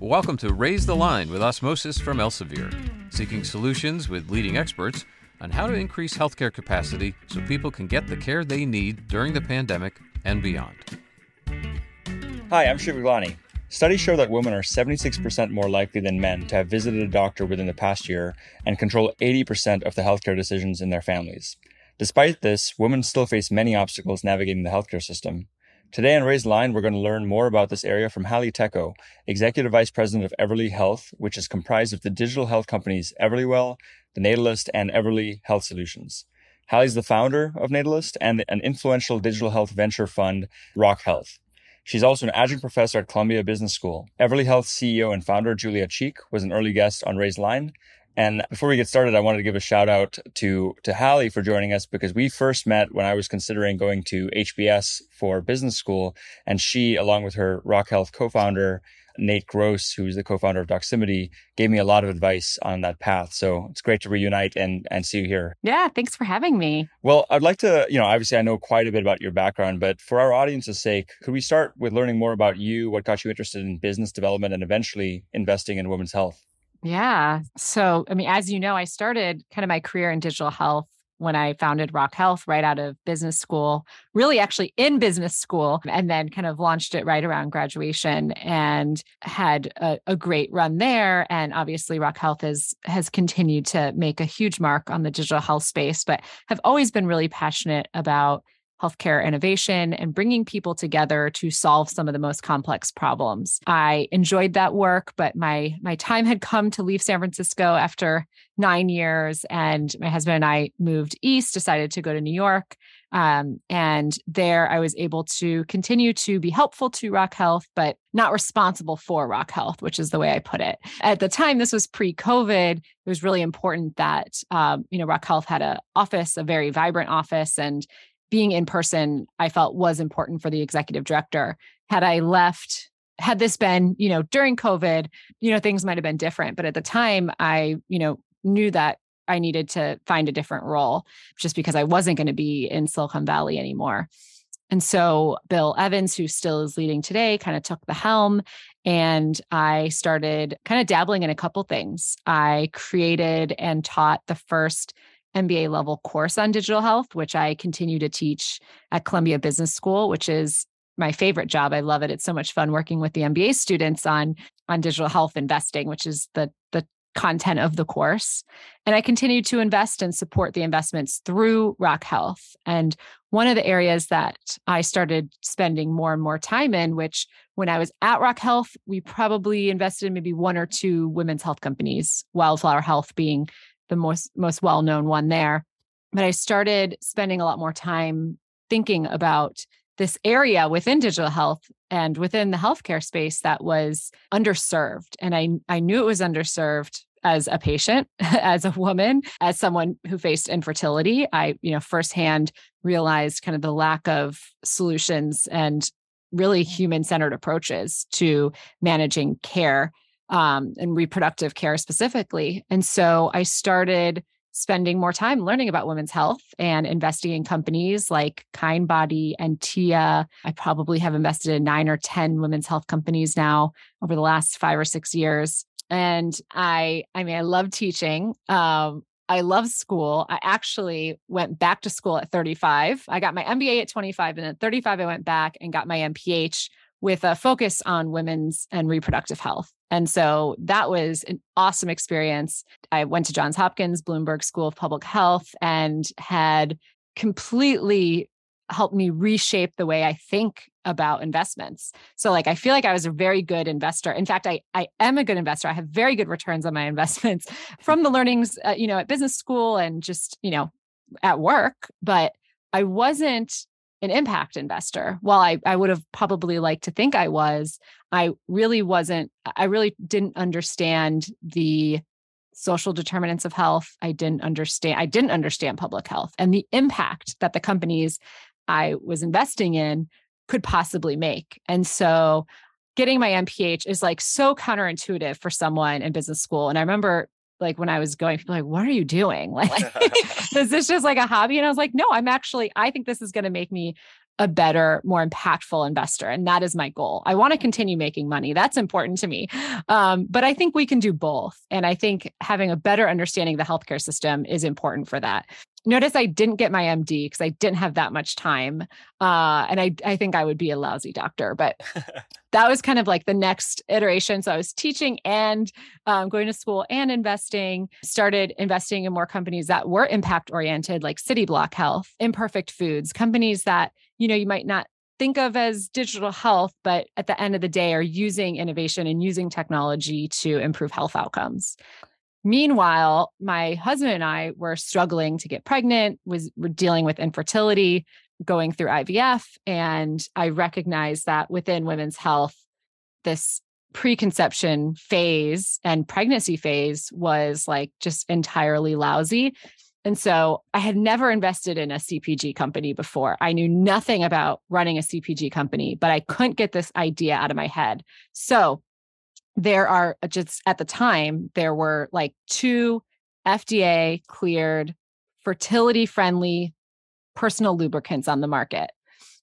Welcome to Raise the Line with Osmosis from Elsevier, seeking solutions with leading experts on how to increase healthcare capacity so people can get the care they need during the pandemic and beyond. Hi, I'm Shiv Gaglani. Studies show that women are 76% more likely than men to have visited a doctor within the past year and control 80% of the healthcare decisions in their families. Despite this, women still face many obstacles navigating the healthcare system. Today on Raise Line, we're going to learn more about this area from Hallie Tecco, Executive Vice President of Everly Health, which is comprised of the digital health companies Everlywell, The Natalist, and Everly Health Solutions. Hallie's the founder of Natalist and an influential digital health venture fund, Rock Health. She's also an adjunct professor at Columbia Business School. Everly Health CEO and founder Julia Cheek was an early guest on Raise Line, and before we get started, I wanted to give a shout out to, to Hallie for joining us because we first met when I was considering going to HBS for business school. And she, along with her Rock Health co-founder, Nate Gross, who's the co-founder of Doximity, gave me a lot of advice on that path. So it's great to reunite and, and see you here. Yeah, thanks for having me. Well, I'd like to, you know, obviously I know quite a bit about your background, but for our audience's sake, could we start with learning more about you, what got you interested in business development and eventually investing in women's health? Yeah. So, I mean, as you know, I started kind of my career in digital health when I founded Rock Health right out of business school, really actually in business school, and then kind of launched it right around graduation and had a, a, great run there. And obviously Rock Health has has continued to make a huge mark on the digital health space, but have always been really passionate about healthcare innovation and bringing people together to solve some of the most complex problems. I enjoyed that work, but my my time had come to leave San Francisco after 9 years and my husband and I moved east, decided to go to New York. Um, and there I was able to continue to be helpful to Rock Health, but not responsible for Rock Health, which is the way I put it. At the time, this was pre-COVID. It was really important that um, you know Rock Health had an office, a very vibrant office, and being in person, I felt was important for the executive director. Had I left, had this been, you know, during COVID, you know, things might have been different. But at the time, I, you know, knew that I needed to find a different role just because I wasn't going to be in Silicon Valley anymore. And so Bill Evans, who still is leading today, kind of took the helm and I started kind of dabbling in a couple things. I created and taught the first MBA level course on digital health, which I continue to teach at Columbia Business School, which is my favorite job. I love it. It's so much fun working with the MBA students on on digital health investing, which is the the content of the course. And I continue to invest and support the investments through Rock Health. And one of the areas that I started spending more and more time in, which when I was at Rock Health, we probably invested in maybe one or two women's health companies, Wildflower Health being the most most well-known one there. But i started spending a lot more time thinking about this area within digital health and within the healthcare space that was underserved. And i i knew it was underserved as a patient as a woman as someone who faced infertility. I you know firsthand realized kind of the lack of solutions and really mm-hmm. human centered approaches to managing care um, and reproductive care specifically. And so I started spending more time learning about women's health and investing in companies like Kindbody and Tia. I probably have invested in nine or 10 women's health companies now over the last five or six years. And I, I mean, I love teaching. Um, I love school. I actually went back to school at 35. I got my MBA at 25, and at 35, I went back and got my MPH with a focus on women's and reproductive health. And so that was an awesome experience. I went to Johns Hopkins Bloomberg School of Public Health and had completely helped me reshape the way I think about investments. So like I feel like I was a very good investor. In fact, I I am a good investor. I have very good returns on my investments from the learnings uh, you know at business school and just, you know, at work, but I wasn't an impact investor. While I, I would have probably liked to think I was, I really wasn't, I really didn't understand the social determinants of health. I didn't understand, I didn't understand public health and the impact that the companies I was investing in could possibly make. And so getting my MPH is like so counterintuitive for someone in business school. And I remember like when I was going, people like, what are you doing? Like, is this just like a hobby? And I was like, no, I'm actually, I think this is going to make me a better, more impactful investor. And that is my goal. I want to continue making money. That's important to me. Um, but I think we can do both. And I think having a better understanding of the healthcare system is important for that. Notice I didn't get my MD because I didn't have that much time. Uh, and I, I think I would be a lousy doctor, but that was kind of like the next iteration. So I was teaching and um, going to school and investing, started investing in more companies that were impact oriented, like Cityblock Health, Imperfect Foods, companies that, you know, you might not think of as digital health, but at the end of the day are using innovation and using technology to improve health outcomes. Meanwhile, my husband and I were struggling to get pregnant, was were dealing with infertility, going through IVF, and I recognized that within women's health, this preconception phase and pregnancy phase was like just entirely lousy. And so I had never invested in a CPG company before. I knew nothing about running a CPG company, but I couldn't get this idea out of my head. So there are uh, just at the time there were like two FDA cleared fertility friendly personal lubricants on the market.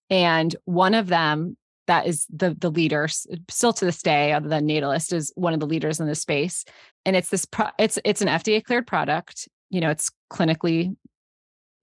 And one of them that is the the leader still to this day other than Natalist is one of the leaders in this space and it's this pro- it's it's an FDA cleared product you know it's clinically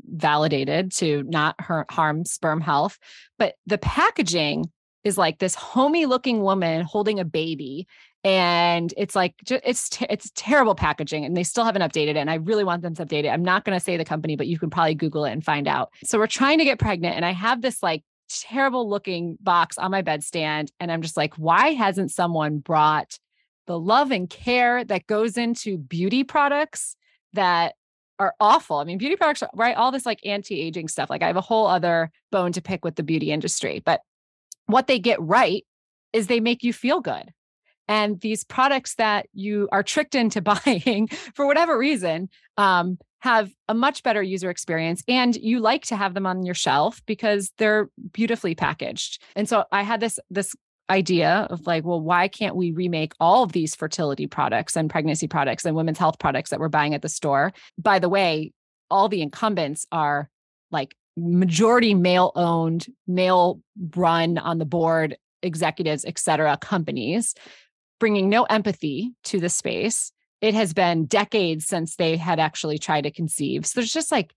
validated to not harm sperm health but the packaging is like this homey looking woman holding a baby and it's like it's it's terrible packaging and they still haven't updated it and i really want them to update it i'm not going to say the company but you can probably google it and find out so we're trying to get pregnant and i have this like terrible looking box on my bedstand and i'm just like why hasn't someone brought the love and care that goes into beauty products that are awful. I mean, beauty products, right? All this like anti aging stuff. Like, I have a whole other bone to pick with the beauty industry. But what they get right is they make you feel good. And these products that you are tricked into buying for whatever reason um, have a much better user experience. And you like to have them on your shelf because they're beautifully packaged. And so I had this, this idea of like, well, why can't we remake all of these fertility products and pregnancy products and women's health products that we're buying at the store? By the way, all the incumbents are like majority male owned, male run on the board executives, et cetera, companies bringing no empathy to the space. It has been decades since they had actually tried to conceive. So there's just like,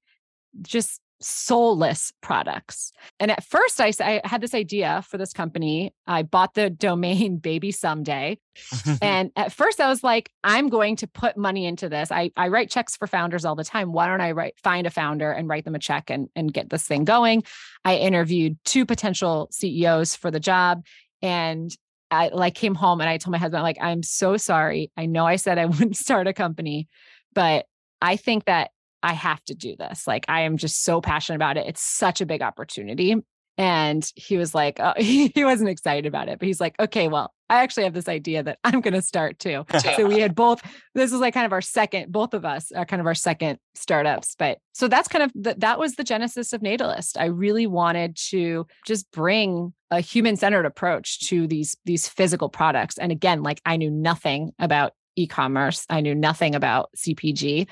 just soulless products. And at first, I, I had this idea for this company. I bought the domain Baby Someday. and at first, I was like, I'm going to put money into this. I, I write checks for founders all the time. Why don't I write find a founder and write them a check and, and get this thing going? I interviewed two potential CEOs for the job. And I like came home and I told my husband, like, I'm so sorry. I know I said I wouldn't start a company, but I think that I have to do this. Like, I am just so passionate about it. It's such a big opportunity. And he was like, oh, he, he wasn't excited about it, but he's like, okay, well, I actually have this idea that I'm going to start too. so we had both, this was like kind of our second, both of us are kind of our second startups. But so that's kind of, the, that was the genesis of Natalist. I really wanted to just bring a human centered approach to these, these physical products. And again, like I knew nothing about e-commerce. I knew nothing about CPG,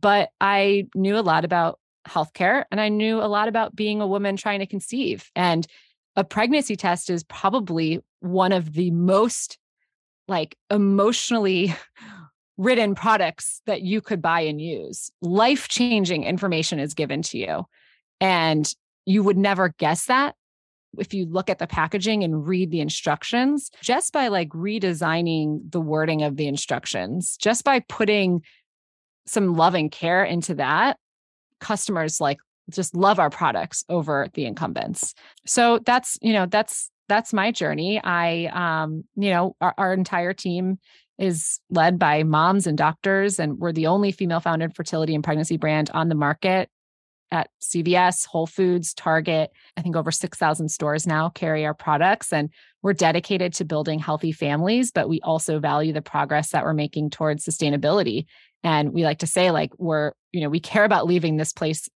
but I knew a lot about healthcare and I knew a lot about being a woman trying to conceive. And a pregnancy test is probably one of the most like emotionally ridden products that you could buy and use. Life changing information is given to you. And you would never guess that if you look at the packaging and read the instructions, just by like redesigning the wording of the instructions, just by putting some love and care into that, customers like just love our products over the incumbents. So that's, you know, that's that's my journey. I um, you know, our, our entire team is led by moms and doctors and we're the only female founded fertility and pregnancy brand on the market at CVS, Whole Foods, Target. I think over 6,000 stores now carry our products. And we're dedicated to building healthy families, but we also value the progress that we're making towards sustainability. And we like to say, like, we're, you know, we care about leaving this place,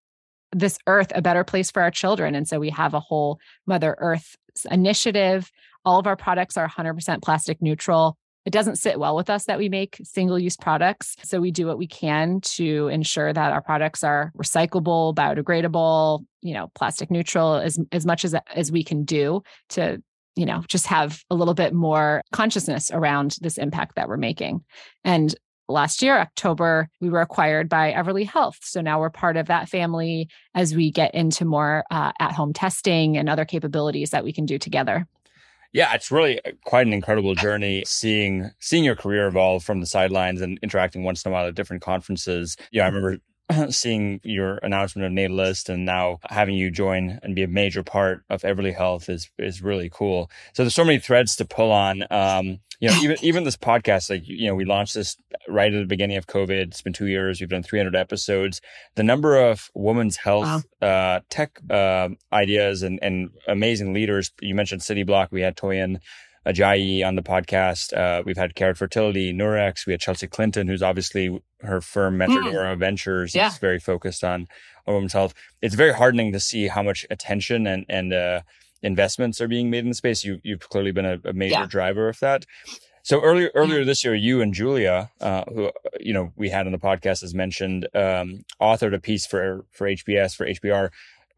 this earth, a better place for our children. And so we have a whole Mother Earth initiative. All of our products are 100% plastic neutral. it doesn't sit well with us that we make single use products. So we do what we can to ensure that our products are recyclable, biodegradable, you know, plastic neutral as as much as as we can do to you know just have a little bit more consciousness around this impact that we're making. And last year october we were acquired by everly health. So now we're part of that family as we get into more uh, at home testing and other capabilities that we can do together. Yeah, it's really quite an incredible journey seeing seeing your career evolve from the sidelines and interacting once in a while at different conferences. Yeah, I remember seeing your announcement of Natalist and now having you join and be a major part of Everly Health is is really cool. So there's so many threads to pull on. Um, you know, even even this podcast, like you know, we launched this right at the beginning of COVID. It's been two years. We've done 300 episodes. The number of women's health wow. uh, tech uh, ideas and and amazing leaders. You mentioned Cityblock. We had Toyin Ajayi on the podcast. Uh, we've had Carrot Fertility, Nurx. We had Chelsea Clinton, who's obviously her firm Metrodora mm. Ventures yeah. is very focused on women's health. It's very heartening to see how much attention and and uh, investments are being made in the space. You you've clearly been a, a major yeah. driver of that. So earlier earlier this year, you and Julia, uh, who you know we had on the podcast, as mentioned, um, authored a piece for for HBS for HBR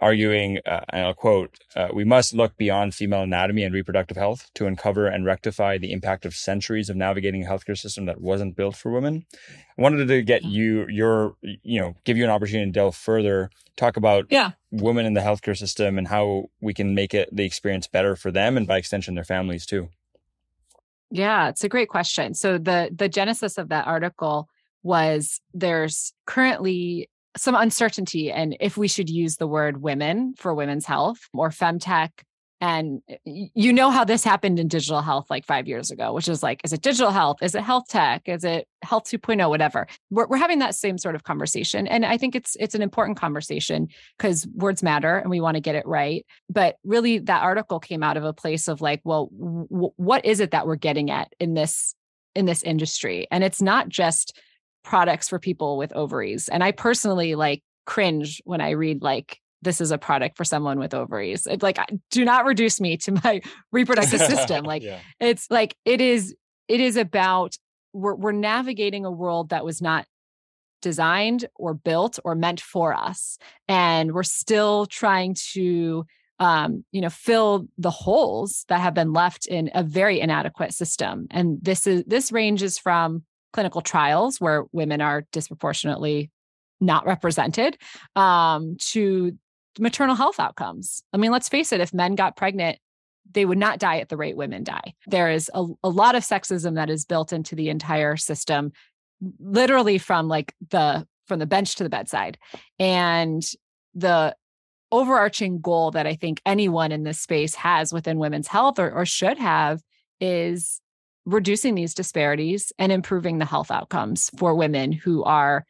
arguing, uh, and I'll quote, uh, we must look beyond female anatomy and reproductive health to uncover and rectify the impact of centuries of navigating a healthcare system that wasn't built for women. I wanted to get you, your, you know, give you an opportunity to delve further, talk about yeah. women in the healthcare system and how we can make it the experience better for them and by extension their families too. Yeah, it's a great question. So the the genesis of that article was there's currently some uncertainty and if we should use the word women for women's health or femtech and eh, you know how this happened in digital health like five years ago which is like is it digital health? Is it health tech? Is it health 2.0 whatever? We're, we're having that same sort of conversation. And i think it's it's an important conversation because words matter and we want to get it right. But really that article came out of a place of like well w- what is it that we're getting at in this in this industry? And it's not just products for people with ovaries. And I personally like cringe when I read like this is a product for someone with ovaries. It's like do not reduce me to my reproductive system. Like yeah. it's like it is it is about we're we're navigating a world that was not designed or built or meant for us and we're still trying to um, you know fill the holes that have been left in a very inadequate system and this is this ranges from clinical trials where women are disproportionately not represented um, to maternal health outcomes. I mean, let's face it, if men got pregnant, they would not die at the rate women die. There is a, a lot of sexism that is built into the entire system, literally from like the from the bench to the bedside. And the overarching goal that I think anyone in this space has within women's health or, or should have is reducing these disparities and improving the health outcomes for women who are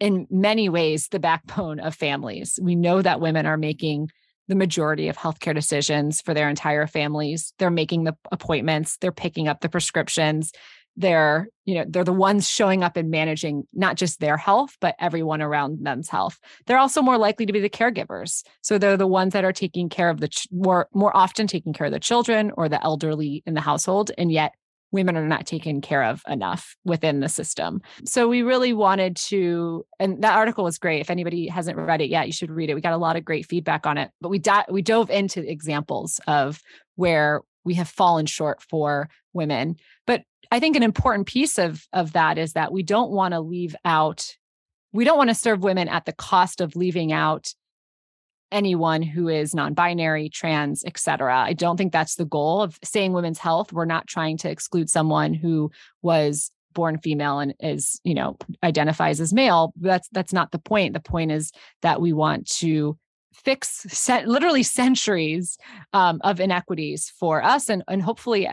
in many ways the backbone of families. We know that women are making the majority of healthcare decisions for their entire families. They're making the appointments, they're picking up the prescriptions, they're you know they're the ones showing up and managing not just their health but everyone around them's health they're also more likely to be the caregivers so they're the ones that are taking care of the ch- more more often taking care of the children or the elderly in the household and yet women are not taken care of enough within the system. So we really wanted to, and that article was great. If anybody hasn't read it yet, you should read it. We got a lot of great feedback on it, but we di- we dove into examples of where we have fallen short for women. But I think an important piece of of that is that we don't want to leave out we don't want to serve women at the cost of leaving out anyone who is non-binary, trans, etc. I don't think that's the goal of saying women's health. We're not trying to exclude someone who was born female and is, you know, identifies as male. That's that's not the point. The point is that we want to fix literally centuries um, of inequities for us and and hopefully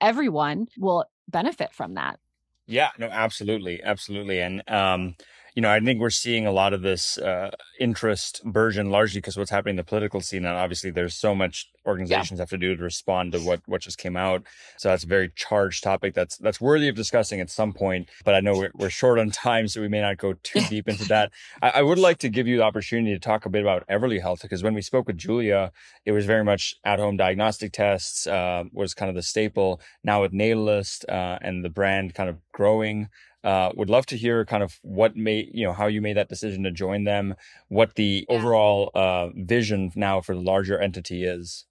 everyone will benefit from that. Yeah, no, absolutely, absolutely, and um, you know, I think we're seeing a lot of this uh, interest burgeon largely because what's happening in the political scene, and obviously there's so much organizations yeah. have to do to respond to what what just came out. So that's a very charged topic. That's that's worthy of discussing at some point. But I know we're, we're short on time, so we may not go too deep into that. I, I, would like to give you the opportunity to talk a bit about Everly Health because when we spoke with Julia, it was very much at home diagnostic tests uh, was kind of the staple. Now with Natalist uh, and the brand kind of growing. Uh, would love to hear kind of what made you know how you made that decision to join them, what the yeah. overall uh, vision now for the larger entity is.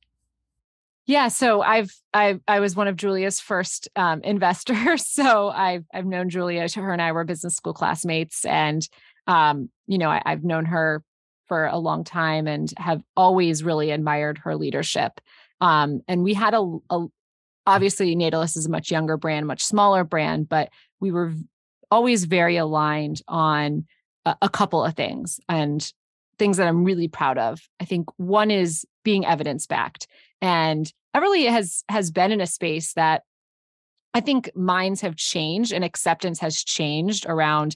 Yeah, so I've I I was one of Julia's first um, investors. So I've I've known Julia. Her and I were business school classmates, and um, you know I, I've known her for a long time and have always really admired her leadership. Um, and we had a, a obviously Natalist is a much younger brand, much smaller brand, but we were always very aligned on a, a couple of things and things that I'm really proud of. I think one is being evidence backed. And Everly has has been in a space that I think minds have changed and acceptance has changed around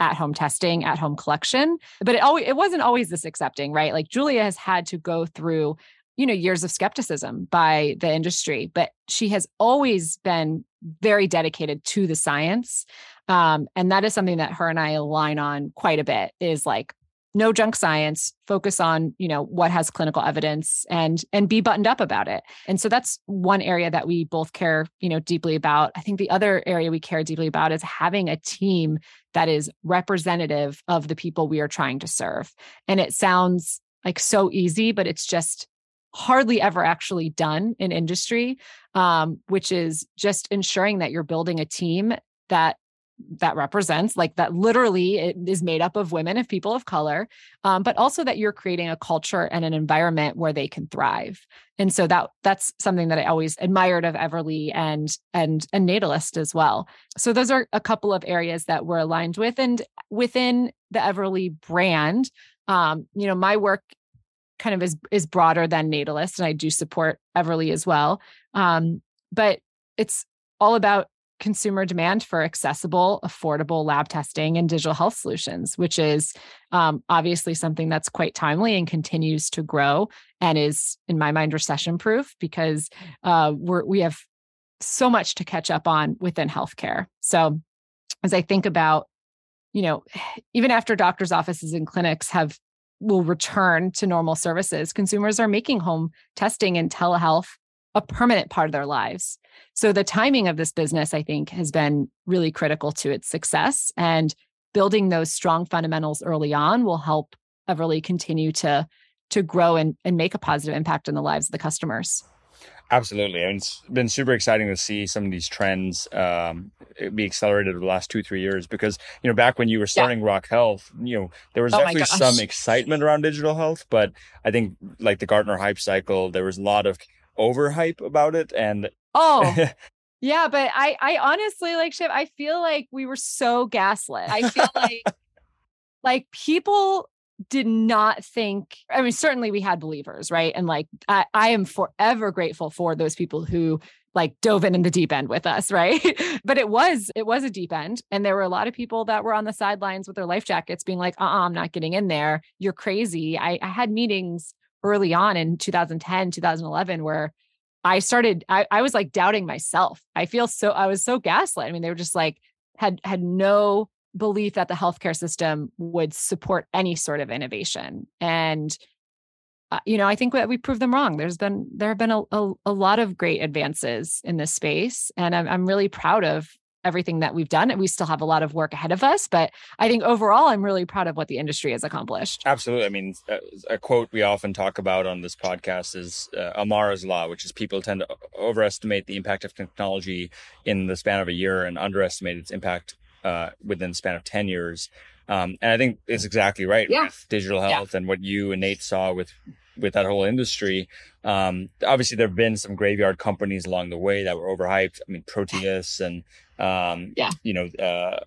at home testing, at home collection. But it always it wasn't always this accepting, right? Like Julia has had to go through, you know, years of skepticism by the industry, but she has always been very dedicated to the science. Um, and that is something that her and I align on quite a bit is like no junk science focus on you know what has clinical evidence and and be buttoned up about it and so that's one area that we both care you know deeply about i think the other area we care deeply about is having a team that is representative of the people we are trying to serve and it sounds like so easy but it's just hardly ever actually done in industry um, which is just ensuring that you're building a team that that represents like that literally it is made up of women of people of color um, but also that you're creating a culture and an environment where they can thrive. And so that that's something that i always admired of everly and and and natalist as well. So those are a couple of areas that we're aligned with. And within the everly brand um, you know my work kind of is is broader than natalist and i do support everly as well um, but it's all about consumer demand for accessible, affordable lab testing and digital health solutions, which is um, obviously something that's quite timely and continues to grow and is, in my mind, recession proof because uh, we're, we have so much to catch up on within healthcare. So, as I think about, you know, even after doctors' offices and clinics have will return to normal services, consumers are making home testing and telehealth a permanent part of their lives. So the timing of this business, I think, has been really critical to its success. And building those strong fundamentals early on will help Everly continue to to grow and, and make a positive impact in the lives of the customers. Absolutely. I mean, it's been super exciting to see some of these trends um, be accelerated over the last two, three years because, you know, back when you were starting yeah. Rock Health, you know, there was oh definitely some excitement around digital health, but I think like the Gartner hype cycle, there was a lot of overhype about it and oh yeah but i i honestly like Shiv i feel like we were so gaslit i feel like like people did not think i mean certainly we had believers right and like i i am forever grateful for those people who like dove in in the deep end with us right but it was it was a deep end and there were a lot of people that were on the sidelines with their life jackets being like uh-uh i'm not getting in there you're crazy i i had meetings early on in 2010, 2011, where I started, I, I was like doubting myself. I feel so, I was so gaslit. I mean, they were just like, had, had no belief that the healthcare system would support any sort of innovation. And, uh, you know, I think that we proved them wrong. There's been, there have been a, a, a lot of great advances in this space. And I'm, I'm really proud of everything that we've done. And we still have a lot of work ahead of us, but I think overall, I'm really proud of what the industry has accomplished. Absolutely. I mean, uh, a quote we often talk about on this podcast is uh, Amara's law, which is people tend to overestimate the impact of technology in the span of a year and underestimate its impact uh, within the span of 10 years. Um, and I think it's exactly right yeah. with digital health yeah. and what you and Nate saw with with that whole industry. Um, obviously, there have been some graveyard companies along the way that were overhyped. I mean, Proteus and um, yeah. You know, uh,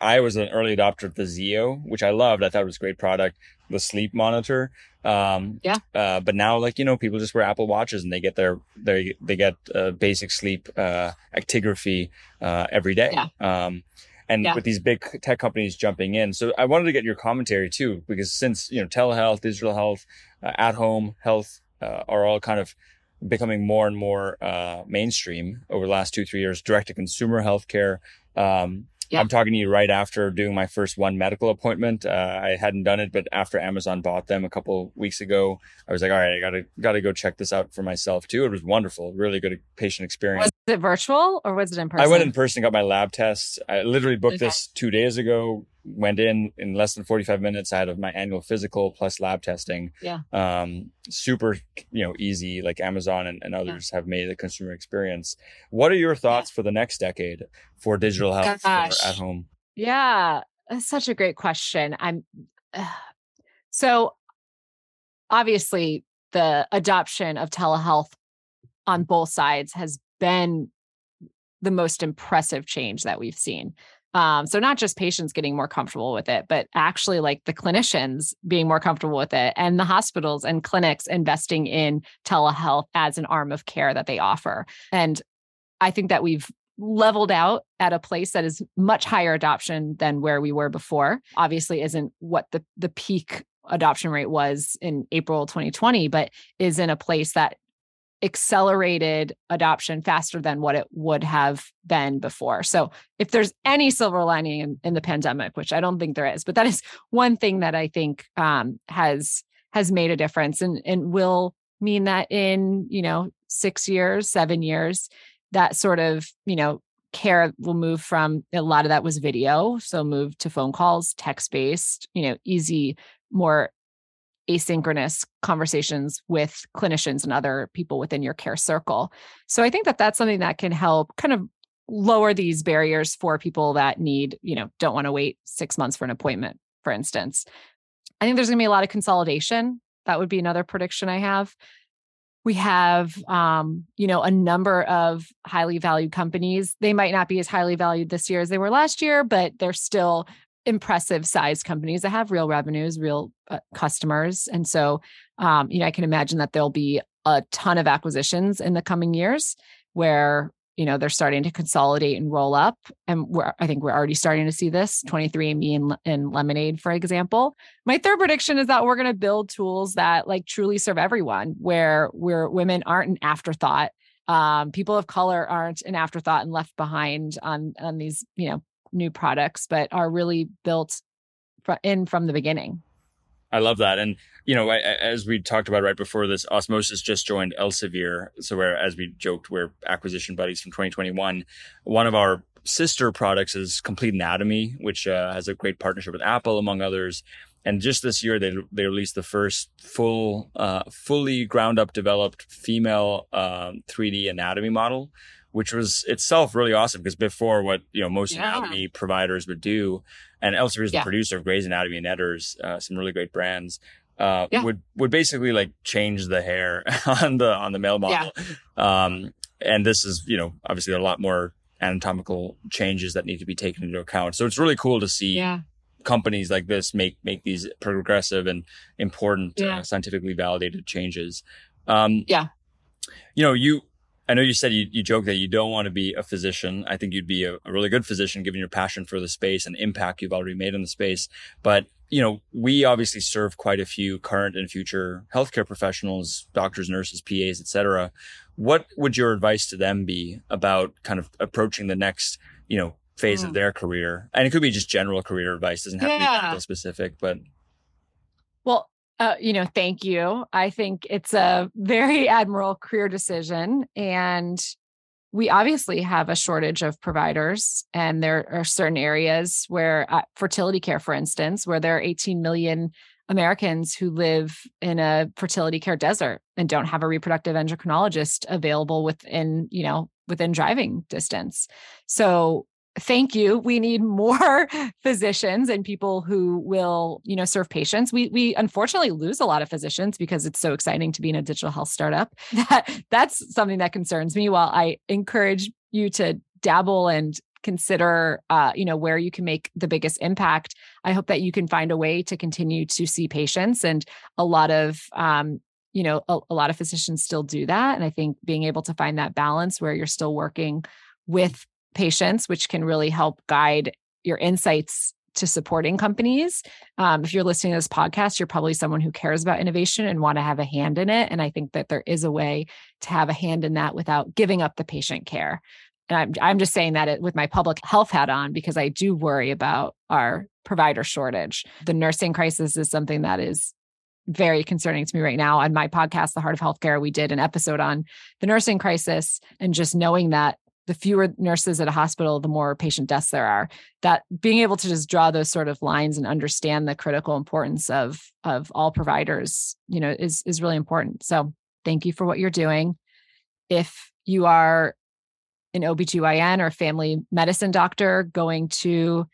I was an early adopter of the Zeo, which I loved. I thought it was a great product. The sleep monitor. Um, yeah. Uh, but now, like you know, people just wear Apple watches and they get their they they get uh, basic sleep uh, actigraphy uh, every day. Yeah. Um, and yeah. with these big tech companies jumping in, so I wanted to get your commentary too, because since you know telehealth, digital health, uh, at home health uh, are all kind of becoming more and more uh, mainstream over the last two three years. Direct to consumer healthcare. Um, yeah. I'm talking to you right after doing my first one medical appointment. Uh, I hadn't done it, but after Amazon bought them a couple weeks ago, I was like, all right, I gotta gotta go check this out for myself too. It was wonderful, really good patient experience. Was it virtual or was it in person? I went in person, got my lab tests. I literally booked okay. this two days ago. Went in in less than 45 minutes. I had my annual physical plus lab testing. Yeah. Um, super, you know, easy. Like Amazon and, and others yeah. have made the consumer experience. What are your thoughts yeah. for the next decade for digital health at home? Yeah, that's such a great question. I'm uh, so obviously the adoption of telehealth on both sides has been the most impressive change that we've seen. Um, so not just patients getting more comfortable with it, but actually like the clinicians being more comfortable with it and the hospitals and clinics investing in telehealth as an arm of care that they offer. And I think that we've leveled out at a place that is much higher adoption than where we were before. Obviously isn't what the the peak adoption rate was in April 2020, but is in a place that accelerated adoption faster than what it would have been before. So, if there's any silver lining in, in the pandemic, which I don't think there is, but that is one thing that I think um, has has made a difference and and will mean that in you know six years, seven years, that sort of you know care will move from a lot of that was video so move to phone calls text based you know easy more asynchronous conversations with clinicians and other people within your care circle. So I think that that's something that can help kind of lower these barriers for people that need, you know, don't want to wait 6 months for an appointment, for instance. I think there's going to be a lot of consolidation. That would be another prediction I have. We have, um, you know, a number of highly valued companies. They might not be as highly valued this year as they were last year, but they're still impressive size companies that have real revenues, real uh, customers. And so, um, you know, I can imagine that there'll be a ton of acquisitions in the coming years where, you know, they're starting to consolidate and roll up. And we're, I think we're already starting to see this 23andMe and, and Lemonade, for example. My third prediction is that we're going to build tools that like truly serve everyone, where where women aren't an afterthought um, people of color aren't an afterthought and left behind on on these you know new products, but are really built in from the beginning. I love that. And, you know, as we talked about right before this, Osmosis just joined Elsevier. So, where, as we joked, we're acquisition buddies from 2021. One of our sister products is Complete Anatomy, which uh, has a great partnership with Apple, among others. And just this year, they they released the first full, uh, fully ground up developed female um, 3D anatomy model, which was itself really awesome because before what you know most yeah. anatomy providers would do, and Elsevier is yeah. the producer of Gray's Anatomy and Netter's, uh, some really great brands. Uh, yeah. would would basically like change the hair on the on the male model, um, and this is you know obviously a lot more anatomical changes that need to be taken into account. So it's really cool to see companies like this make make these progressive and important uh, scientifically validated changes. Um, yeah, you know you I know you said you, you joke that you don't want to be a physician. I think you'd be a, a, really good physician given your passion for the space and impact you've already made in the space. But, you know, we obviously serve quite a few current and future healthcare professionals, doctors, nurses, PAs, etc. What would your advice to them be about kind of approaching the next, you know, phase mm. of hmm. their career? And it could be just general career advice, it doesn't have yeah. to be specific, but well, uh, you know, thank you. I think it's a very admirable career decision. And we obviously have a shortage of providers, and there are certain areas where uh, fertility care, for instance, where there are 18 million Americans who live in a fertility care desert and don't have a reproductive endocrinologist available within, you know, within driving distance. So thank you. We need more physicians and people who will you know serve patients. We we unfortunately lose a lot of physicians because it's so exciting to be in a digital health startup. That that's something that concerns me. While i encourage you to dabble and consider uh, you know where you can make the biggest impact i hope that you can find a way to continue to see patients. And a lot of um, you know a, a lot of physicians still do that. And i think being able to find that balance where you're still working with patients, which can really help guide your insights to supporting companies. Um, if you're listening to this podcast, you're probably someone who cares about innovation and want to have a hand in it. And I think that there is a way to have a hand in that without giving up the patient care. And I'm, I'm just saying that with my public health hat on because I do worry about our provider shortage. The nursing crisis is something that is very concerning to me right now. On my podcast, The Heart of Healthcare, we did an episode on the nursing crisis and just knowing that the fewer nurses at a hospital, the more patient deaths there are. That being able to just draw those sort of lines and understand the critical importance of of all providers, you know, is is really important. So thank you for what you're doing. If you are an OBGYN or family medicine doctor going to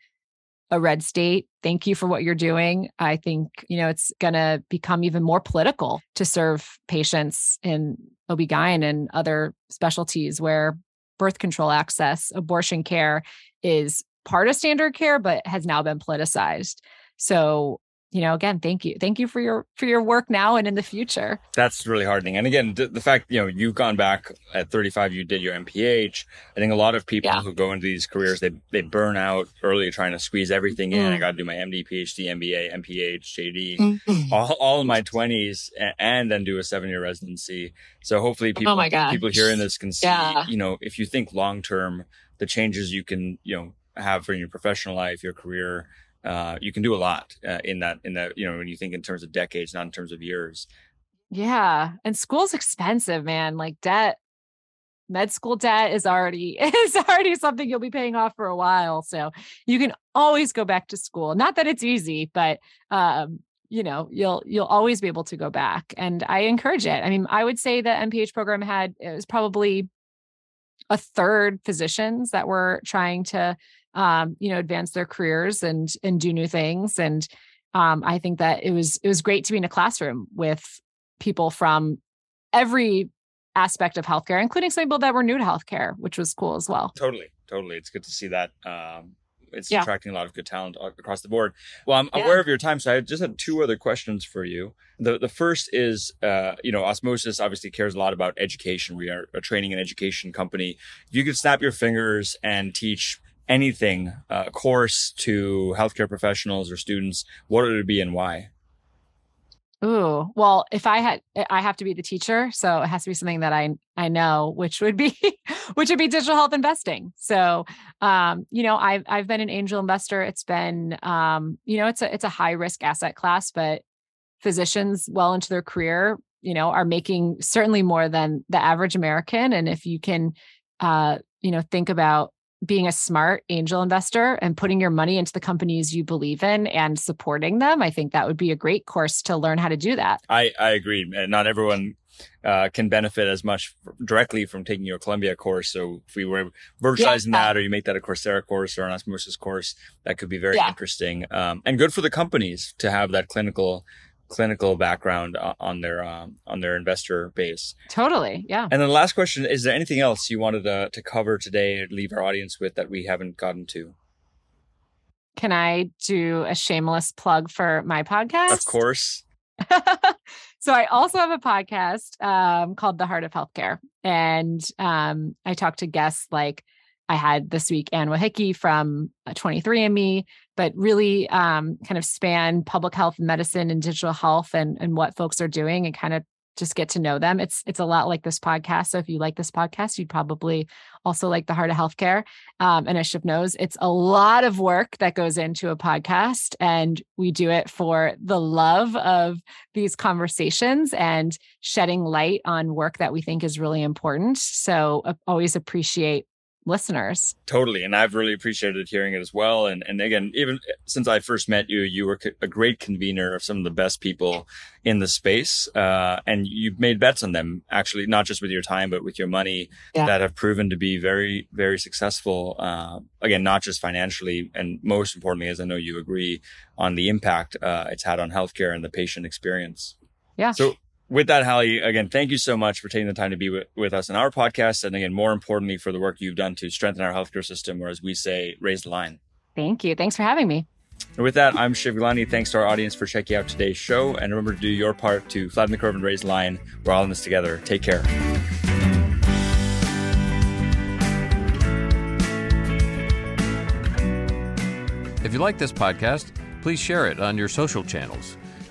a red state. Thank you for what you're doing. I think, you know, it's going to become even more political to serve patients in OB-GYN and other specialties where birth control access, abortion care is part of standard care, but has now been politicized. So you know again thank you thank you for your for your work now and in the future that's really heartening and again the, the fact you know you've gone back at 35 you did your mph i think a lot of people yeah. who go into these careers they they burn out early trying to squeeze everything in i mm. got to do my md phd mba mph jd mm-hmm. all, all in my 20s and, and, then do a seven year residency so hopefully people oh my people hearing this can see yeah. you know if you think long term the changes you can you know have for your professional life your career uh, you can do a lot uh, in that in that you know when you think in terms of decades not in terms of years. Yeah and school's expensive man like debt med school debt is already is already something you'll be paying off for a while so you can always go back to school. Not that it's easy but um you know you'll you'll always be able to go back and i encourage it. I mean i would say the mph program had it was probably a third physicians that were trying to um, you know, advance their careers and and do new things. And um, I think that it was it was great to be in a classroom with people from every aspect of healthcare, including some people that were new to healthcare, which was cool as well. Totally, totally. It's good to see that. Um, it's yeah. attracting a lot of good talent across the board. Well, I'm yeah. aware of your time, so I just had two other questions for you. The the first is, uh, you know, Osmosis obviously cares a lot about education. We are a training and education company. If you could snap your fingers and teach anything, uh, course to healthcare professionals or students, what would it be and why? Ooh, well, if I had, I have to be the teacher, so it has to be something that I I know, which would be, which would be digital health investing. So, um, you know, I've I've been an angel investor. It's been, um, you know, it's a it's a high risk asset class, but physicians well into their career, you know, are making certainly more than the average American. And if you can, uh, you know, think about being a smart angel investor and putting your money into the companies you believe in and supporting them, I think that would be a great course to learn how to do that. I, I agree. Not everyone uh, can benefit as much directly from taking your Columbia course. So if we were virtualizing yeah. that, or you make that a Coursera course or an Osmosis course, that could be very yeah. interesting um, and good for the companies to have that clinical clinical background on their um, on their investor base. Totally, yeah. And then the last question: Is there anything else you wanted to, to cover today, leave our audience with that we haven't gotten to? Can I do a shameless plug for my podcast? Of course. so I also have a podcast um, called The Heart of Healthcare, and um, I talk to guests like I had this week Anne Wojcicki from 23andMe, uh, but really um, kind of span public health, and medicine, and digital health, and and what folks are doing, and kind of just get to know them. It's it's a lot like this podcast. So if you like this podcast, you'd probably also like the heart of healthcare. Um, and as Shiv knows, it's a lot of work that goes into a podcast, and we do it for the love of these conversations and shedding light on work that we think is really important. So uh, always appreciate listeners. Totally. And I've really appreciated hearing it as well. And, and again, even since I first met you, you were a great convener of some of the best people in the space. Uh, and you've made bets on them actually, not just with your time, but with your money yeah. that have proven to be very, very successful. Uh, again, not just financially. And most importantly, as I know you agree on the impact, uh, it's had on healthcare and the patient experience. Yeah. So with that, Hallie, again, thank you so much for taking the time to be with, with us in our podcast. And again, more importantly, for the work you've done to strengthen our healthcare system, or as we say, raise the line. Thank you. Thanks for having me. And with that, I'm Shiv Gaglani. Thanks to our audience for checking out today's show. And remember to do your part to flatten the curve and raise the line. We're all in this together. Take care. If you like this podcast, please share it on your social channels.